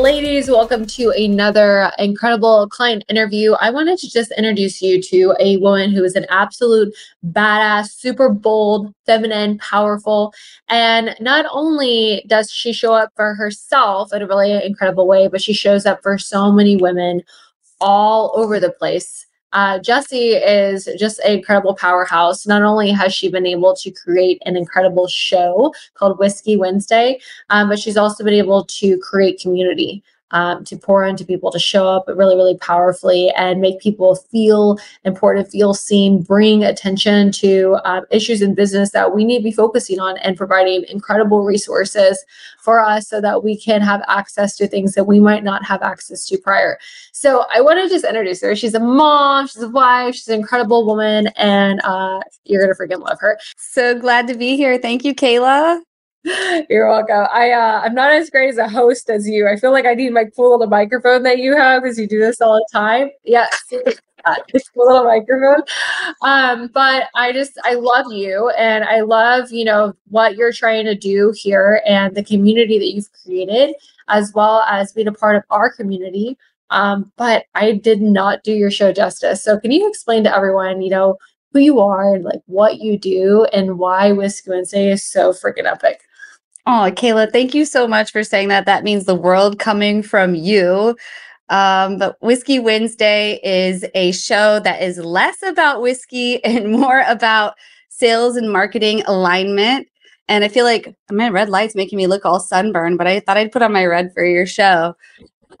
ladies, welcome to another incredible client interview. I wanted to just introduce you to a woman who is an absolute badass, super bold, feminine, powerful. And not only does she show up for herself in a really incredible way, but she shows up for so many women all over the place. Uh, Jessie is just an incredible powerhouse. Not only has she been able to create an incredible show called Whiskey Wednesday, um, but she's also been able to create community um, to pour into people, to show up really, really powerfully and make people feel important, feel seen, bring attention to um, issues in business that we need to be focusing on and providing incredible resources for us so that we can have access to things that we might not have access to prior. So I want to just introduce her. She's a mom, she's a wife, she's an incredible woman, and uh, you're going to freaking love her. So glad to be here. Thank you, Kayla. You're welcome. I uh, I'm not as great as a host as you. I feel like I need my cool little microphone that you have because you do this all the time. Yeah, this cool little microphone. Um, but I just I love you and I love you know what you're trying to do here and the community that you've created, as well as being a part of our community. Um, but I did not do your show justice. So can you explain to everyone, you know, who you are and like what you do and why Whiskey Wednesday is so freaking epic? Oh, Kayla, thank you so much for saying that. That means the world coming from you. Um, but Whiskey Wednesday is a show that is less about whiskey and more about sales and marketing alignment. And I feel like my red light's making me look all sunburned, but I thought I'd put on my red for your show.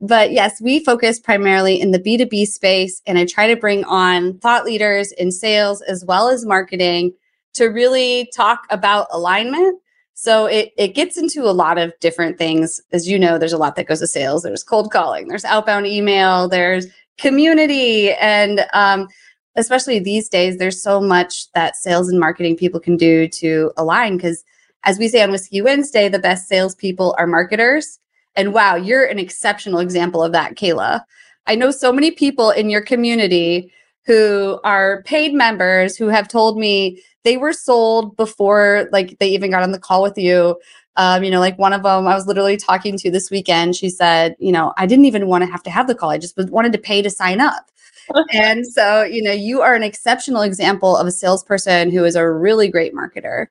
but yes, we focus primarily in the B2B space, and I try to bring on thought leaders in sales as well as marketing to really talk about alignment. So it, it gets into a lot of different things. As you know, there's a lot that goes to sales. There's cold calling, there's outbound email, there's community. And um, especially these days, there's so much that sales and marketing people can do to align. Because as we say on Whiskey Wednesday, the best salespeople are marketers. And wow, you're an exceptional example of that, Kayla. I know so many people in your community who are paid members who have told me they were sold before like they even got on the call with you. Um, you know, like one of them I was literally talking to this weekend. She said, you know, I didn't even want to have to have the call. I just wanted to pay to sign up. and so, you know, you are an exceptional example of a salesperson who is a really great marketer.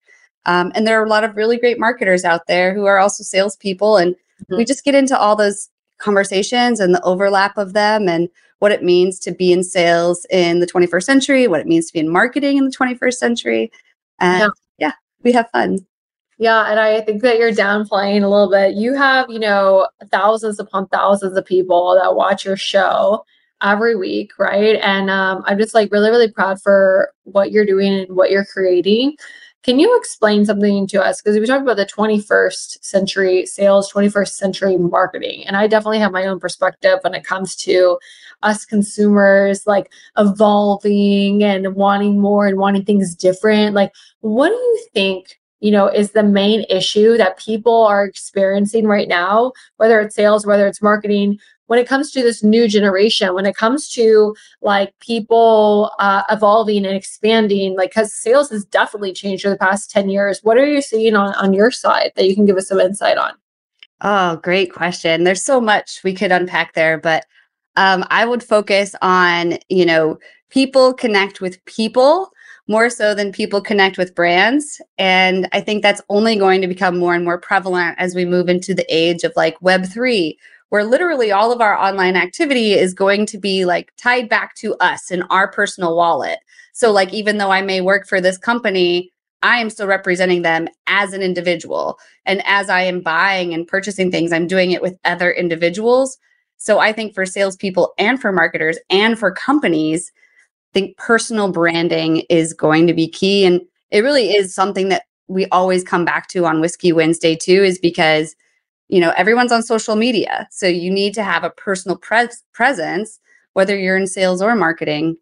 Um, and there are a lot of really great marketers out there who are also salespeople. And mm-hmm. we just get into all those conversations and the overlap of them and what it means to be in sales in the 21st century, what it means to be in marketing in the 21st century. And yeah, yeah we have fun. Yeah, and I think that you're downplaying a little bit. You have, you know, thousands upon thousands of people that watch your show every week, right? And um, I'm just like really, really proud for what you're doing and what you're creating. Can you explain something to us? Because we talked about the 21st century sales, 21st century marketing, and I definitely have my own perspective when it comes to us consumers like evolving and wanting more and wanting things different. Like, what do you think you know, is the main issue that people are experiencing right now, whether it's sales, whether it's marketing, when it comes to this new generation, when it comes to like people uh, evolving and expanding, like because sales has definitely changed over the past 10 years. What are you seeing on, on your side that you can give us some insight on? Oh, great question. There's so much we could unpack there, but um, I would focus on, you know, people connect with people more so than people connect with brands. And I think that's only going to become more and more prevalent as we move into the age of like Web3, where literally all of our online activity is going to be like tied back to us in our personal wallet. So, like, even though I may work for this company, I am still representing them as an individual. And as I am buying and purchasing things, I'm doing it with other individuals. So, I think for salespeople and for marketers and for companies, I think personal branding is going to be key. And it really is something that we always come back to on Whiskey Wednesday, too, is because you know everyone's on social media. So you need to have a personal pres- presence whether you're in sales or marketing.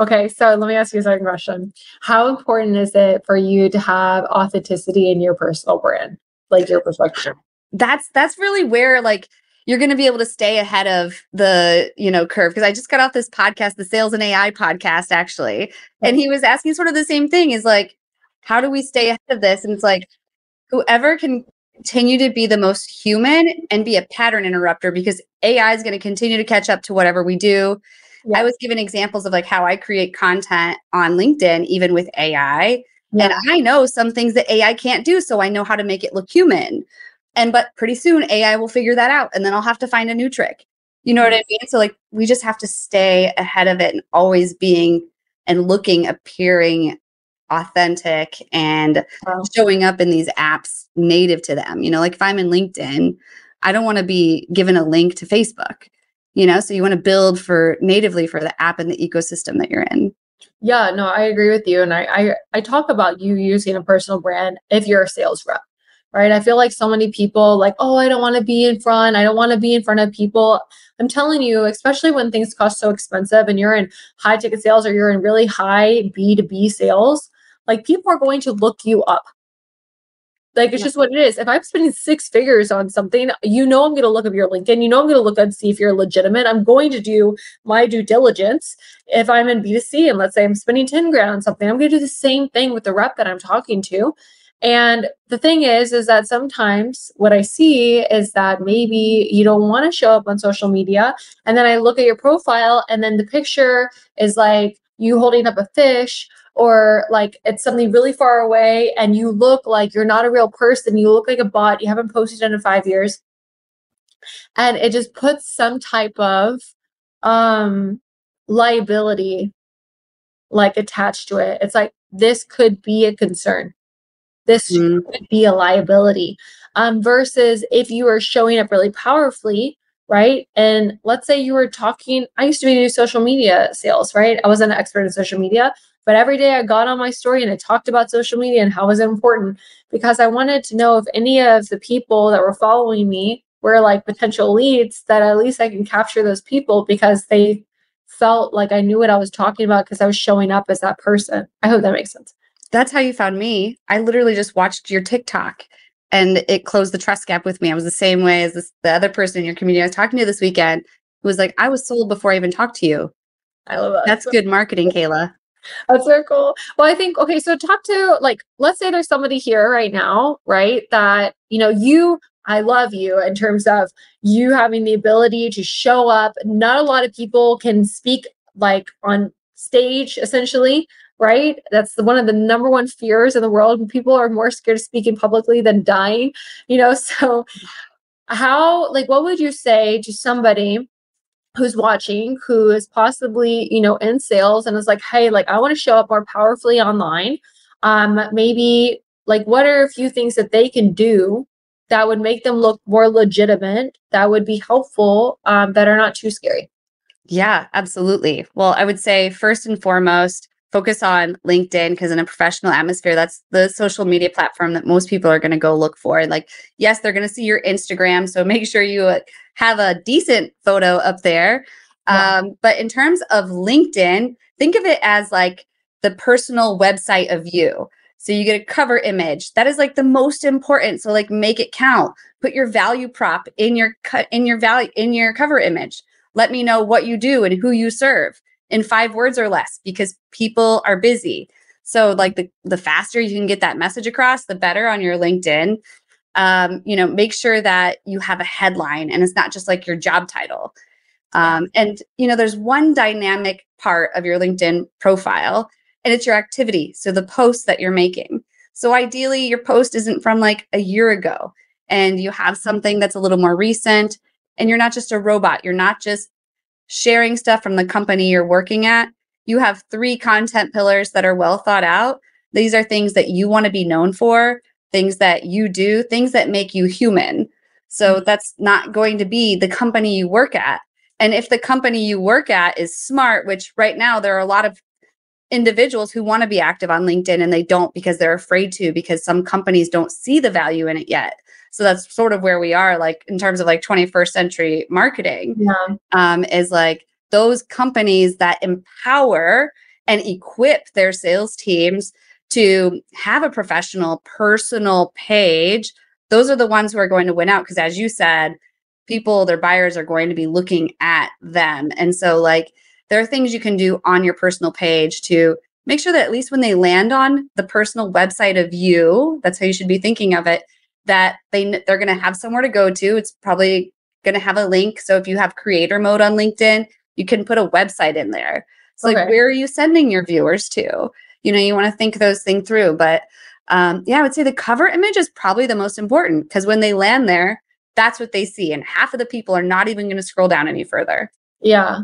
Okay so let me ask you a second question. How important is it for you to have authenticity in your personal brand like your perspective? That's that's really where like you're going to be able to stay ahead of the you know curve because i just got off this podcast the sales and ai podcast actually oh. and he was asking sort of the same thing is like how do we stay ahead of this and it's like whoever can continue to be the most human and be a pattern interrupter because AI is going to continue to catch up to whatever we do. I was given examples of like how I create content on LinkedIn, even with AI. Yeah. And I know some things that AI can't do. So I know how to make it look human. And but pretty soon AI will figure that out. And then I'll have to find a new trick. You know what mm. I mean? So like we just have to stay ahead of it and always being and looking, appearing authentic and wow. showing up in these apps native to them. You know, like if I'm in LinkedIn, I don't want to be given a link to Facebook. You know, so you want to build for natively for the app and the ecosystem that you're in. Yeah, no, I agree with you. And I, I I talk about you using a personal brand if you're a sales rep. Right. I feel like so many people like, oh, I don't want to be in front. I don't want to be in front of people. I'm telling you, especially when things cost so expensive and you're in high ticket sales or you're in really high B2B sales, like people are going to look you up. Like it's yeah. just what it is. If I'm spending six figures on something, you know I'm going to look up your LinkedIn. You know I'm going to look and see if you're legitimate. I'm going to do my due diligence. If I'm in B2C and let's say I'm spending 10 grand on something, I'm going to do the same thing with the rep that I'm talking to. And the thing is, is that sometimes what I see is that maybe you don't want to show up on social media. And then I look at your profile and then the picture is like you holding up a fish or like it's something really far away and you look like you're not a real person, you look like a bot, you haven't posted in five years. And it just puts some type of um liability like attached to it. It's like this could be a concern. This mm. could be a liability. Um, versus if you are showing up really powerfully, right? And let's say you were talking, I used to be social media sales, right? I wasn't an expert in social media, but every day I got on my story and I talked about social media and how was it important because I wanted to know if any of the people that were following me were like potential leads that at least I can capture those people because they felt like I knew what I was talking about because I was showing up as that person. I hope that makes sense. That's how you found me. I literally just watched your TikTok and it closed the trust gap with me. I was the same way as this, the other person in your community I was talking to this weekend who was like, I was sold before I even talked to you. I love that. That's good marketing, Kayla. That's so cool. Well, I think, okay, so talk to like, let's say there's somebody here right now, right? That, you know, you, I love you in terms of you having the ability to show up. Not a lot of people can speak like on stage, essentially, right? That's one of the number one fears in the world. People are more scared of speaking publicly than dying, you know? So, how, like, what would you say to somebody who's watching who is possibly you know in sales and is like hey like i want to show up more powerfully online um maybe like what are a few things that they can do that would make them look more legitimate that would be helpful um, that are not too scary yeah absolutely well i would say first and foremost focus on LinkedIn because in a professional atmosphere, that's the social media platform that most people are going to go look for. Like, yes, they're going to see your Instagram, so make sure you uh, have a decent photo up there. Yeah. Um, but in terms of LinkedIn, think of it as like the personal website of you. So you get a cover image. That is like the most important. So like make it count. Put your value prop in your cut in your value in your cover image. Let me know what you do and who you serve in five words or less because people are busy. So like the the faster you can get that message across, the better on your LinkedIn. Um, you know, make sure that you have a headline and it's not just like your job title. Um, and you know, there's one dynamic part of your LinkedIn profile, and it's your activity. So the posts that you're making. So ideally, your post isn't from like a year ago, and you have something that's a little more recent. And you're not just a robot. You're not just sharing stuff from the company you're working at, you have three content pillars that are well thought out. These are things that you want to be known for, things that you do, things that make you human. So mm-hmm. that's not going to be the company you work at. And if the company you work at is smart, which right now there are a lot of individuals who want to be active on LinkedIn and they don't because they're afraid to because some companies don't see the value in it yet. So that's sort of where we are, like in terms of like 21st century marketing, yeah. um, is like those companies that empower and equip their sales teams to have a professional, personal page. Those are the ones who are going to win out because, as you said, people, their buyers are going to be looking at them. And so, like, there are things you can do on your personal page to make sure that at least when they land on the personal website of you, that's how you should be thinking of it, that they they're going to have somewhere to go to. It's probably going to have a link. So if you have creator mode on LinkedIn, you can put a website in there. It's okay. like where are you sending your viewers to? You know, you want to think those things through. But um, yeah, I would say the cover image is probably the most important because when they land there, that's what they see, and half of the people are not even going to scroll down any further. Yeah,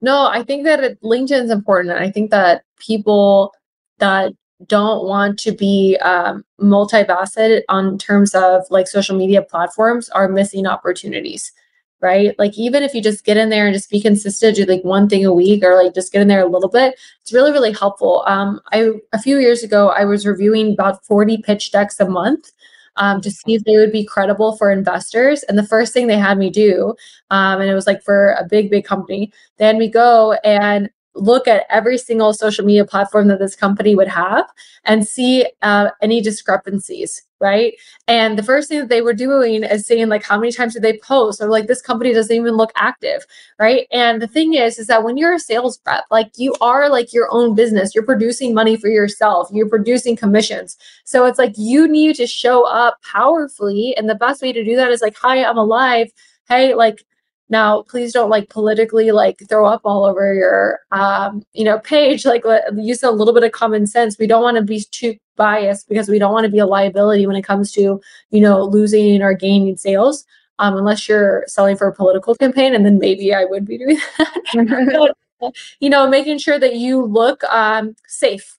no, I think that it, LinkedIn is important. And I think that people that don't want to be um, multifaceted on terms of like social media platforms are missing opportunities right like even if you just get in there and just be consistent do like one thing a week or like just get in there a little bit it's really really helpful um i a few years ago i was reviewing about 40 pitch decks a month um, to see if they would be credible for investors. And the first thing they had me do, um, and it was like for a big, big company, they had me go and look at every single social media platform that this company would have and see uh, any discrepancies right? And the first thing that they were doing is saying like how many times did they post? Or like this company doesn't even look active right? And the thing is is that when you're a sales rep like you are like your own business. You're producing money for yourself. You're producing commissions. So it's like you need to show up powerfully. And the best way to do that is like hi i'm alive. Hey like now, please don't like politically like throw up all over your um, you know page. Like use a little bit of common sense. We don't want to be too biased because we don't want to be a liability when it comes to you know losing or gaining sales. Um, unless you're selling for a political campaign, and then maybe I would be doing that. but, you know, making sure that you look um, safe.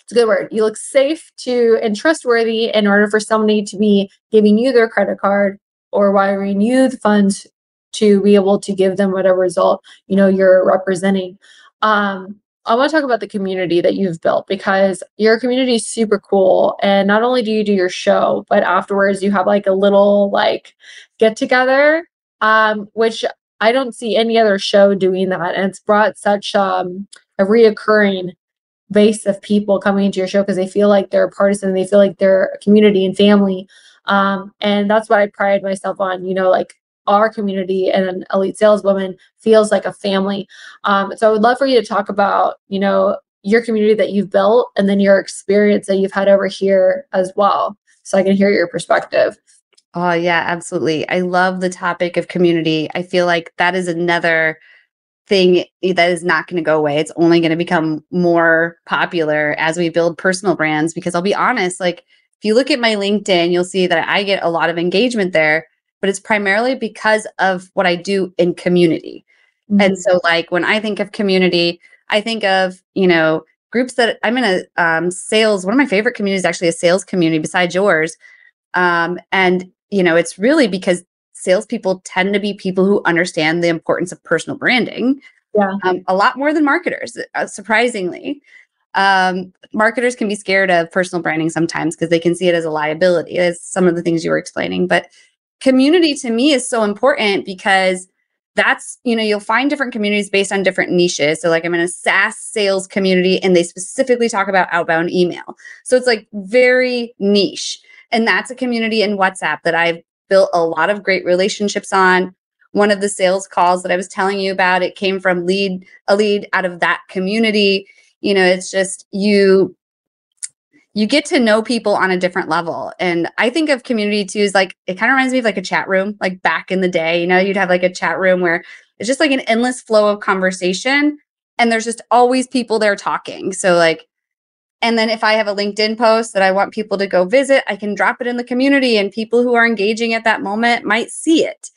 It's a good word. You look safe to and trustworthy in order for somebody to be giving you their credit card or wiring you the funds to be able to give them whatever result you know you're representing um, I want to talk about the community that you've built because your community is super cool. And not only do you do your show, but afterwards you have like a little like get together, um, which I don't see any other show doing that. And it's brought such um, a reoccurring base of people coming into your show because they feel like they're a partisan, they feel like they're a community and family. Um, and that's what I pride myself on, you know, like our community and an elite saleswoman feels like a family. Um, so I would love for you to talk about, you know, your community that you've built and then your experience that you've had over here as well. So I can hear your perspective. Oh, yeah, absolutely. I love the topic of community. I feel like that is another thing that is not going to go away. It's only going to become more popular as we build personal brands. Because I'll be honest, like if you look at my LinkedIn, you'll see that I get a lot of engagement there but it's primarily because of what I do in community. Mm-hmm. And so, like, when I think of community, I think of, you know, groups that I'm in a um, sales, one of my favorite communities actually a sales community besides yours. Um, and, you know, it's really because salespeople tend to be people who understand the importance of personal branding yeah. Um, a lot more than marketers, uh, surprisingly. Um, marketers can be scared of personal branding sometimes because they can see it as a liability, as some of the things you were explaining. But community to me is so important because that's you know you'll find different communities based on different niches. So like i'm in a saas sales community and they specifically talk about outbound email. So it's like very niche. And that's a community in whatsapp that i've built a lot of great relationships on. One of the sales calls that i was telling you about it came from lead a lead out of that community. You know it's just you you get to know people on a different level. And I think of community too is like it kind of reminds me of like a chat room, like back in the day, you know, you'd have like a chat room where it's just like an endless flow of conversation and there's just always people there talking. So like and then if I have a LinkedIn post that I want people to go visit, I can drop it in the community and people who are engaging at that moment might see it.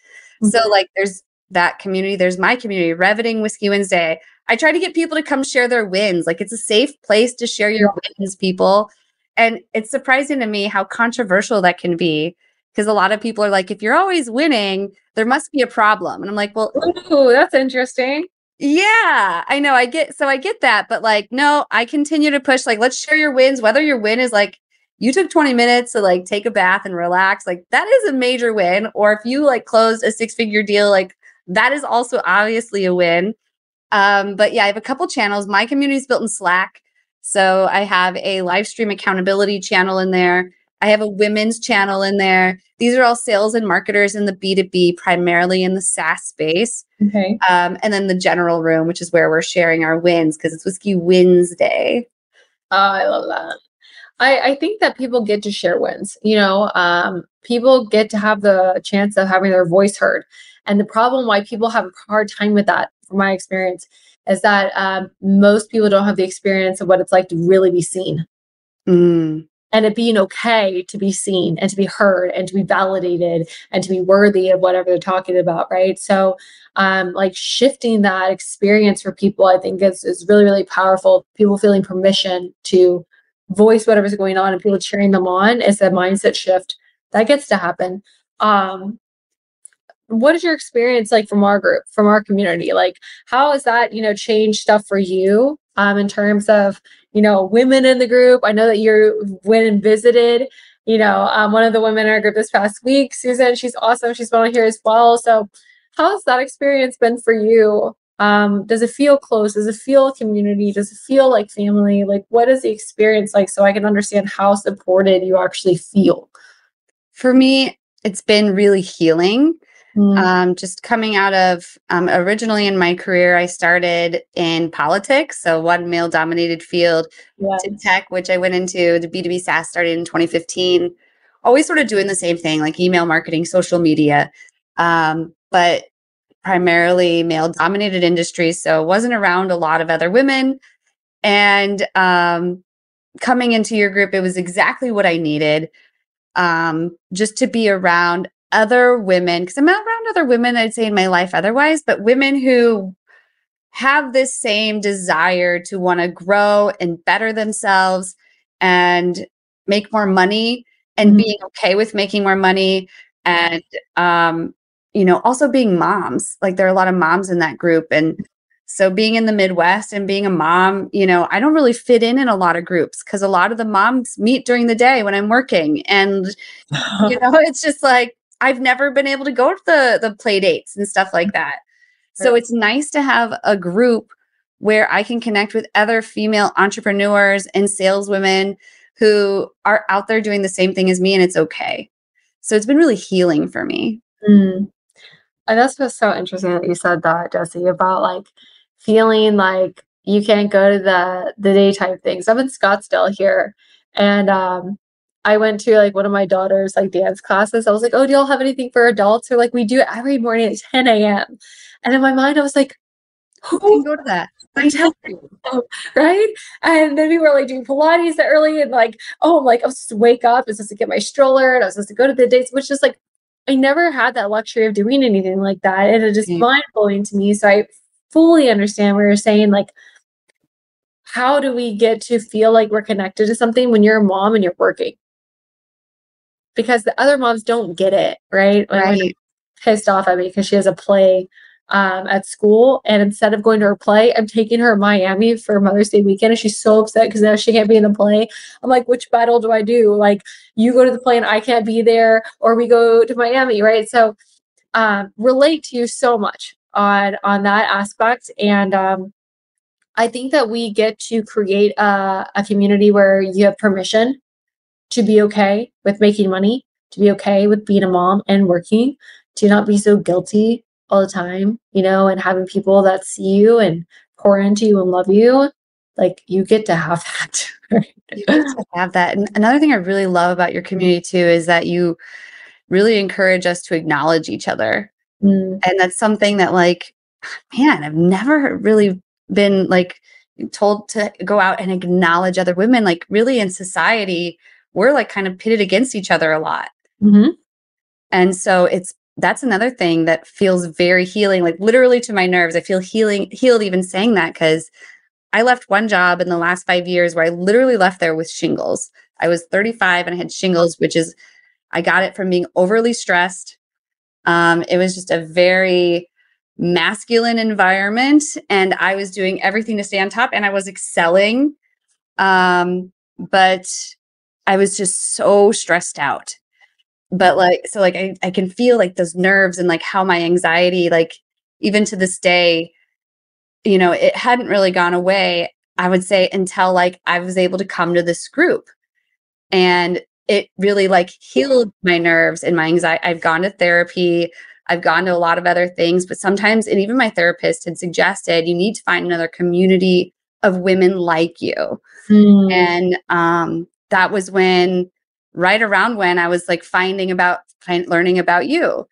Mm-hmm. So like there's that community, there's my community, Reveting Whiskey Wednesday. I try to get people to come share their wins. Like it's a safe place to share your wins, people. And it's surprising to me how controversial that can be because a lot of people are like, if you're always winning, there must be a problem. And I'm like, well, ooh, that's interesting. Yeah, I know. I get so I get that, but like, no, I continue to push. Like, let's share your wins. Whether your win is like you took 20 minutes to like take a bath and relax, like that is a major win. Or if you like closed a six figure deal, like that is also obviously a win. Um, but yeah, I have a couple channels. My community is built in Slack. So I have a live stream accountability channel in there. I have a women's channel in there. These are all sales and marketers in the B2B, primarily in the SaaS space. Okay. Um, and then the general room, which is where we're sharing our wins because it's Whiskey Wins Day. Oh, I love that. I, I think that people get to share wins. You know, um, people get to have the chance of having their voice heard. And the problem why people have a hard time with that, from my experience, is that um, most people don't have the experience of what it's like to really be seen. Mm. And it being okay to be seen and to be heard and to be validated and to be worthy of whatever they're talking about, right? So, um, like shifting that experience for people, I think is, is really, really powerful. People feeling permission to voice whatever's going on and people cheering them on is a mindset shift that gets to happen. Um, what is your experience like from our group, from our community? Like, how has that, you know, changed stuff for you um, in terms of, you know, women in the group? I know that you went and visited, you know, um, one of the women in our group this past week, Susan. She's awesome. She's been on here as well. So, how has that experience been for you? Um, does it feel close? Does it feel community? Does it feel like family? Like, what is the experience like so I can understand how supported you actually feel? For me, it's been really healing. Mm. Um, just coming out of um, originally in my career, I started in politics, so one male dominated field Yeah. to tech, which I went into. The B2B SaaS started in 2015. Always sort of doing the same thing, like email marketing, social media, um, but primarily male dominated industries. So wasn't around a lot of other women. And um, coming into your group, it was exactly what I needed um, just to be around other women, because I'm around other women, I'd say in my life otherwise, but women who have this same desire to want to grow and better themselves and make more money and Mhm. being okay with making more money and um you know also being moms like there are a lot of moms in that group and so being in the midwest and being a mom you know i don't really fit in in a lot of groups because a lot of the moms meet during the day when i'm working and you know it's just like i've never been able to go to the the play dates and stuff like that. So it's nice to have a group where i can connect with other female entrepreneurs and saleswomen who are out there doing the same thing as me and it's okay. So it's been really healing for me. Mm. And that's what's so interesting that you said that, Jessie, about like feeling like you can't go to the the daytime things. I'm in Scottsdale here, and um, I went to like one of my daughter's like dance classes. I was like, "Oh, do y'all have anything for adults?" Or like, "We do it every morning at 10 a.m." And in my mind, I was like, who can go to that I tell you, right? And then we were like doing Pilates that early, and like, oh, I'm like, I was supposed to wake up, I was supposed to get my stroller, and I was supposed to go to the dates, which is like, I never had that luxury of doing anything like that. And it just Mm. mind blowing to me. So I fully understand what you're saying. Like, how do we get to feel like we're connected to something when you're a mom and you're working? Because the other moms don't get it, right? When- right pissed off at me because she has a play um, at school. And instead of going to her play, I'm taking her to Miami for Mother's Day weekend. And she's so upset because now she can't be in the play. I'm like, which battle do I do? Like, you go to the play and I can't be there, or we go to Miami, right? So, um, relate to you so much on on that aspect. And um, I think that we get to create a, a community where you have permission to be okay with making money, to be okay with being a mom and working, to not be so guilty all the time, you know, and having people that see you and pour into you and love you. Like you get to have that. you get to have that and another thing i really love about your community too is that you really encourage us to acknowledge each other Mm, and that's something that like man i've never really been like told to go out and acknowledge other women like really in society we're like kind of pitted against each other a lot. Mhm. and so it's that's another thing that feels very healing like literally to my nerves. I feel healing healed even saying that because i left one job in the last five years where i literally left there with shingles. I was 35 and i had shingles which is i got it from being overly stressed. Um, it was just a very masculine environment and i was doing everything to stay on top and i was excelling. Um, but i was just so stressed out. But like so like I, I can feel like those nerves and like how my anxiety like even to this day you know it hadn't really gone away i would say until like i was able to come to this group. And it really like healed my nerves and my anxiety i've gone to therapy i've gone to a lot of other things but sometimes and even my therapist had suggested you need to find another community of women like you. Mm, and um that was when right around when I was like finding about learning about you.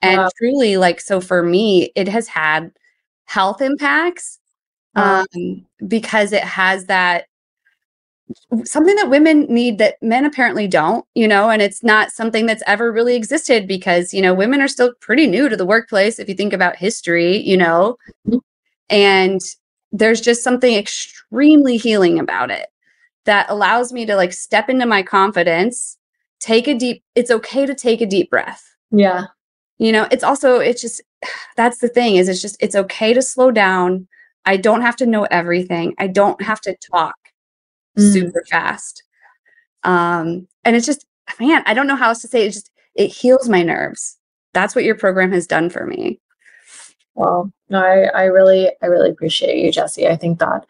And wow. truly like so for me it has had health impacts um, because it has that something that women need that men apparently don't, you know, and it's not something that's ever really existed because, you know, women are still pretty new to the workplace if you think about history, you know. Mm-hmm. And there's just something extremely healing about it that allows me to like step into my confidence, take a deep it's okay to take a deep breath. Yeah. You know, it's also it's just that's the thing is it's just it's okay to slow down. I don't have to know everything. I don't have to talk mm. super fast. Um, and it's just, man, I don't know how else to say it. it just it heals my nerves. That's what your program has done for me. Well, no, I, I really, I really appreciate you, Jessie. I think that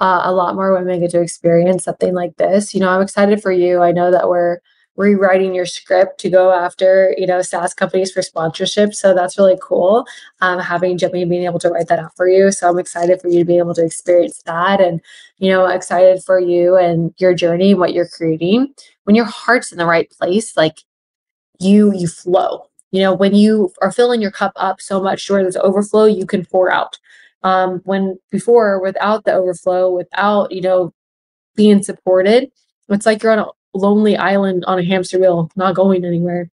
uh, a lot more women get to experience something like this. You know, I'm excited for you. I know that we're rewriting your script to go after you know SaaS companies for sponsorship. So that's really cool. Um, having Jimmy being able to write that out for you. So I'm excited for you to be able to experience that, and you know excited for you and your journey and what you're creating. When your heart's in the right place, like you you flow. You know when you are filling your cup up so much where there's overflow, you can pour out. Um, when before without the overflow, without you know being supported, it's like you're on a lonely island on a hamster wheel, not going anywhere.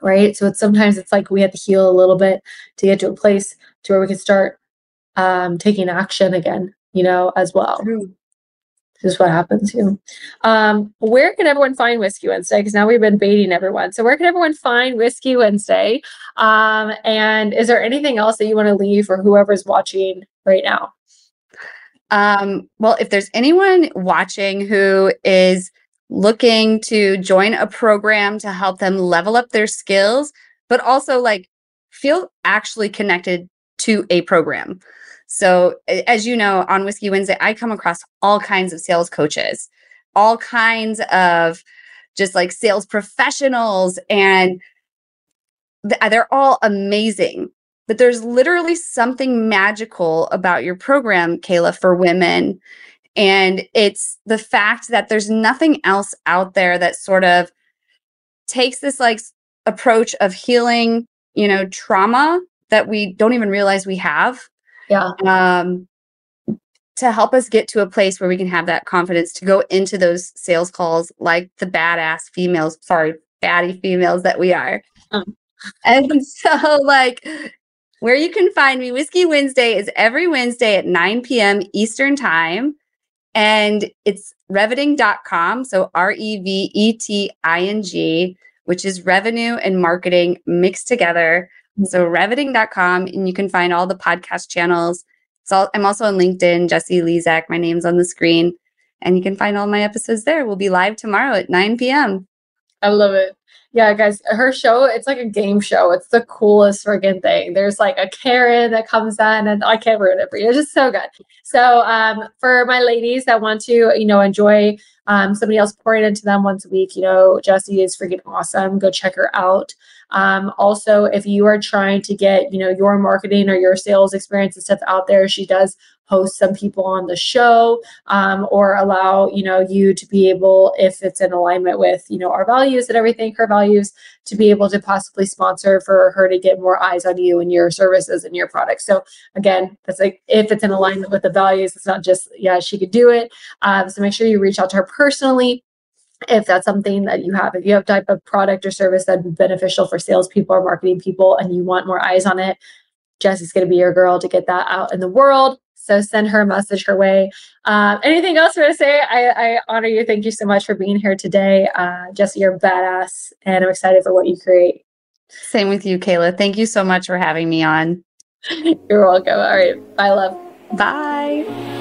Right. So it's sometimes it's like we have to heal a little bit to get to a place to where we can start um, taking action again, you know, as well. True. This is what happens, you know. Um, where can everyone find Whiskey Wednesday? Because now we've been baiting everyone. So where can everyone find Whiskey Wednesday? Um, and is there anything else that you want to leave for whoever's watching right now? Um, well, if there's anyone watching who is looking to join a program to help them level up their skills, but also like feel actually connected to a program. So, as you know, on Whiskey Wednesday, I come across all kinds of sales coaches, all kinds of just like sales professionals, and uh, they're all amazing. But there's literally something magical about your program, Kayla, for women and it's the fact that there's nothing else out there that sort of takes this like approach of healing, you know, trauma that we don't even realize we have. Yeah. Um, to help us get to a place where we can have that confidence to go into those sales calls like the badass females, sorry, baddie females that we are. Um. And so, like, where you can find me, Whiskey Wednesday is every Wednesday at 9 p.m. Eastern Time. And it's reveting.com. So R E V E T I N G, which is revenue and marketing mixed together. So reveting.com. And you can find all the podcast channels. So I'm also on LinkedIn, Jessie Lizak. My name's on the screen. And you can find all my episodes there. We'll be live tomorrow at 9 p.m. I love it yeah, guys, her show, it's like a game show. It's the coolest friggin' thing. There's like a Karen that comes in, and I can't ruin it for you. It's just so good. So, um, for my ladies that want to, you know, enjoy um, somebody else pouring into them once a week, you know, Jessie is freaking awesome. Go check her out. Um, also, if you are trying to get, you know, your marketing or your sales experience and stuff out there, she does host some people on the show um, or allow you know you to be able if it's in alignment with you know our values and everything her values to be able to possibly sponsor for her to get more eyes on you and your services and your products. So again that's like if it's in alignment with the values it's not just yeah she could do it. Um, so make sure you reach out to her personally if that's something that you have if you have type of product or service that'd be beneficial for salespeople or marketing people and you want more eyes on it Jessie's going to be your girl to get that out in the world. So send her a message her way. Uh, anything else you want to say? I, I, honor you. Thank you so much for being here today. Uh, Jessie, you're badass, and I'm excited for what you create. Same with you, Kayla. Thank you so much for having me on. You're welcome. All right. Bye, love. Bye.